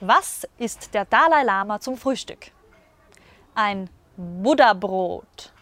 Was ist der Dalai Lama zum Frühstück? Ein Buddha-Brot.